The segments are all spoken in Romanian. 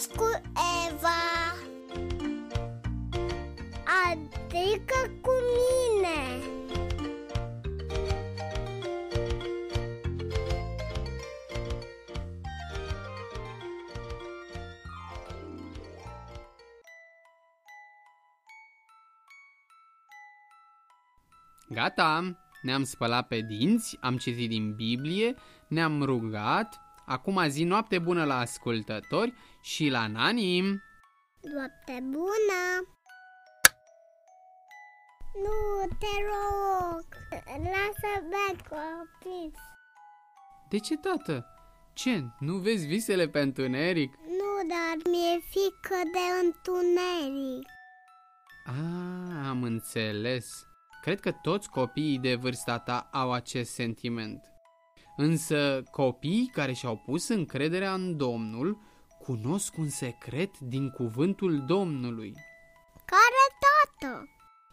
pas cu Eva. Adică cu mine. Gata, ne-am spălat pe dinți, am citit din Biblie, ne-am rugat, acum zi noapte bună la ascultători și la Nani. Noapte bună! Nu, te rog, lasă bea copii. De ce, tată? Ce, nu vezi visele pe întuneric? Nu, dar mi-e frică de întuneric. Ah, am înțeles. Cred că toți copiii de vârsta ta au acest sentiment. Însă copiii care și-au pus încrederea în Domnul cunosc un secret din cuvântul Domnului. Care tată?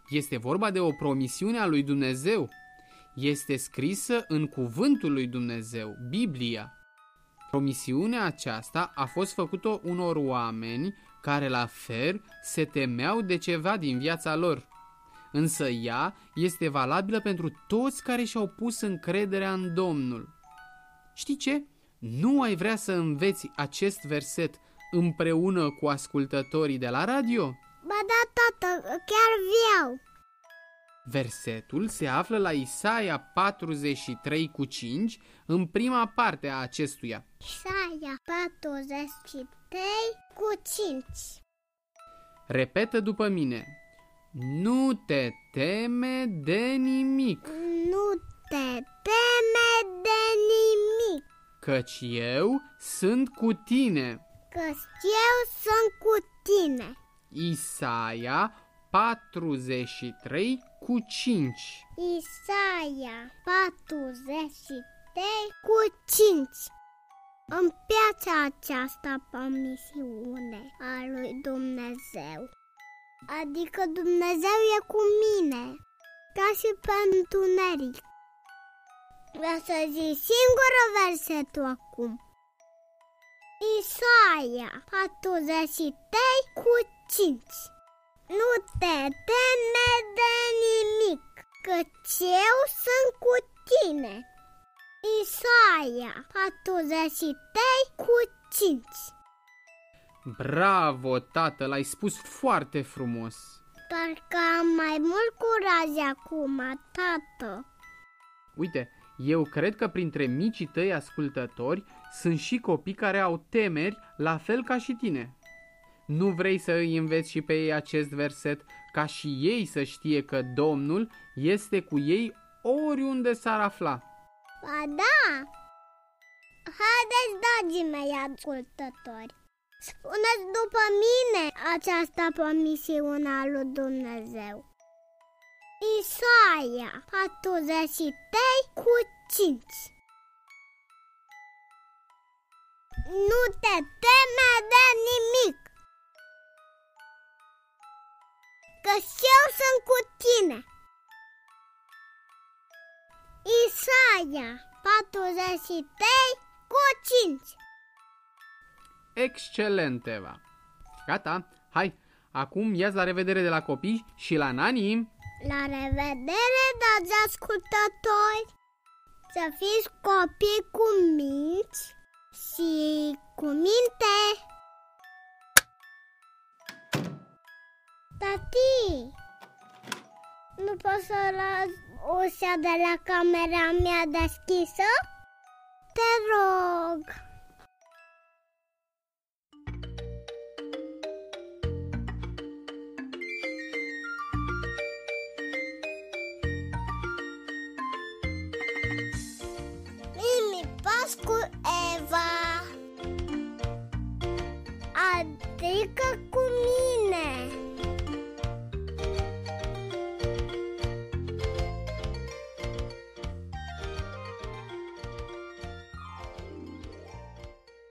Este vorba de o promisiune a lui Dumnezeu. Este scrisă în cuvântul lui Dumnezeu, Biblia. Promisiunea aceasta a fost făcută unor oameni care la fel se temeau de ceva din viața lor. Însă ea este valabilă pentru toți care și-au pus încrederea în Domnul. Știi ce? Nu ai vrea să înveți acest verset împreună cu ascultătorii de la radio? Ba da, tată, chiar vreau. Versetul se află la Isaia 43 cu 5 în prima parte a acestuia. Isaia 43 cu 5. Repetă după mine. Nu te teme de nimic, Nu te teme de nimic, căci eu sunt cu tine. că eu sunt cu tine. Isaia 43 cu 5. Isaia 43 cu 5. Îmi place această promisiune a lui Dumnezeu. Adică Dumnezeu e cu mine, ca și pe întuneric. Vreau să zic singură versetul acum. Isaia 43 cu 5 Nu te teme de nimic, căci eu sunt cu tine. Isaia 43 cu 5 Bravo, tată, l-ai spus foarte frumos. Parcă am mai mult curaj acum, tată. Uite, eu cred că printre micii tăi ascultători sunt și copii care au temeri la fel ca și tine. Nu vrei să îi înveți și pe ei acest verset ca și ei să știe că Domnul este cu ei oriunde s-ar afla. Ba da! Haideți, dragii mei ascultători, spuneți după mine această promisiune a lui Dumnezeu. Isaia 43 cu 5 Nu te teme de nimic, că eu sunt cu tine. Isaia 43 cu 5 Excelent, Eva! Gata, hai, acum ia la revedere de la copii și la nani. La revedere, dragi ascultători! Să fiți copii cu minți și cu minte! Tati! Nu pot să las ușa de la camera mea deschisă? Te rog! Mimi pas cu Eva. Adică cu mine